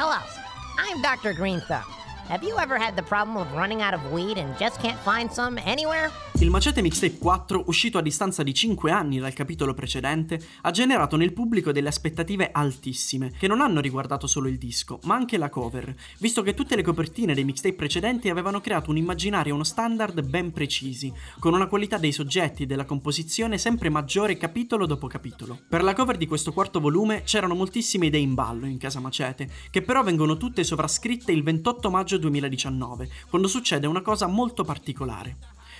Hello, I'm Dr. Green Thumb. Have you ever had the problem of running out of weed and just can't find some anywhere? Il Macete Mixtape 4, uscito a distanza di 5 anni dal capitolo precedente, ha generato nel pubblico delle aspettative altissime, che non hanno riguardato solo il disco, ma anche la cover, visto che tutte le copertine dei mixtape precedenti avevano creato un immaginario e uno standard ben precisi, con una qualità dei soggetti e della composizione sempre maggiore capitolo dopo capitolo. Per la cover di questo quarto volume c'erano moltissime idee in ballo in casa Macete, che però vengono tutte sovrascritte il 28 maggio 2019, quando succede una cosa molto particolare.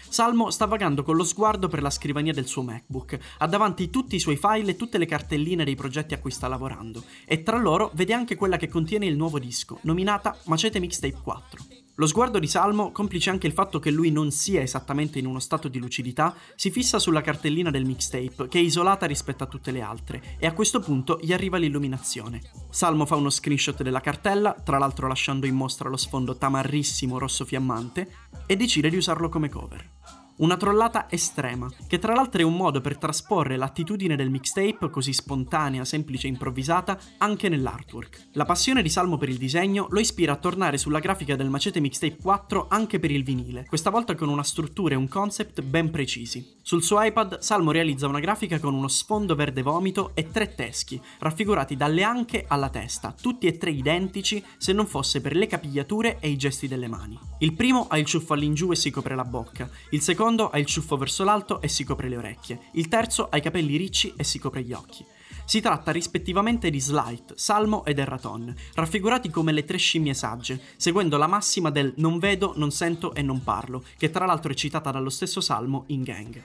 Salmo sta vagando con lo sguardo per la scrivania del suo MacBook, ha davanti tutti i suoi file e tutte le cartelline dei progetti a cui sta lavorando, e tra loro vede anche quella che contiene il nuovo disco, nominata Macete Mixtape 4. Lo sguardo di Salmo, complice anche il fatto che lui non sia esattamente in uno stato di lucidità, si fissa sulla cartellina del mixtape, che è isolata rispetto a tutte le altre, e a questo punto gli arriva l'illuminazione. Salmo fa uno screenshot della cartella, tra l'altro lasciando in mostra lo sfondo tamarrissimo rosso fiammante, e decide di usarlo come cover. Una trollata estrema, che tra l'altro è un modo per trasporre l'attitudine del mixtape, così spontanea, semplice e improvvisata, anche nell'artwork. La passione di Salmo per il disegno lo ispira a tornare sulla grafica del Macete Mixtape 4 anche per il vinile, questa volta con una struttura e un concept ben precisi. Sul suo iPad Salmo realizza una grafica con uno sfondo verde vomito e tre teschi, raffigurati dalle anche alla testa, tutti e tre identici se non fosse per le capigliature e i gesti delle mani. Il primo ha il ciuffo all'ingiù e si copre la bocca, il secondo secondo ha il ciuffo verso l'alto e si copre le orecchie, il terzo ha i capelli ricci e si copre gli occhi. Si tratta rispettivamente di Slight, Salmo ed Erraton, raffigurati come le tre scimmie sagge, seguendo la massima del non vedo, non sento e non parlo, che tra l'altro è citata dallo stesso Salmo in Gang.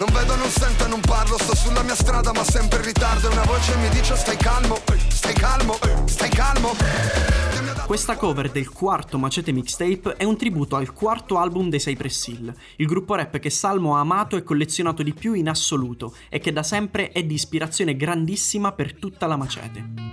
Non vedo, non sento e non parlo, sto sulla mia strada ma sempre in ritardo e una voce mi dice stai calmo, stai calmo. Questa cover del quarto Macete Mixtape è un tributo al quarto album dei Cypress Hill, il gruppo rap che Salmo ha amato e collezionato di più in assoluto e che da sempre è di ispirazione grandissima per tutta la Macete.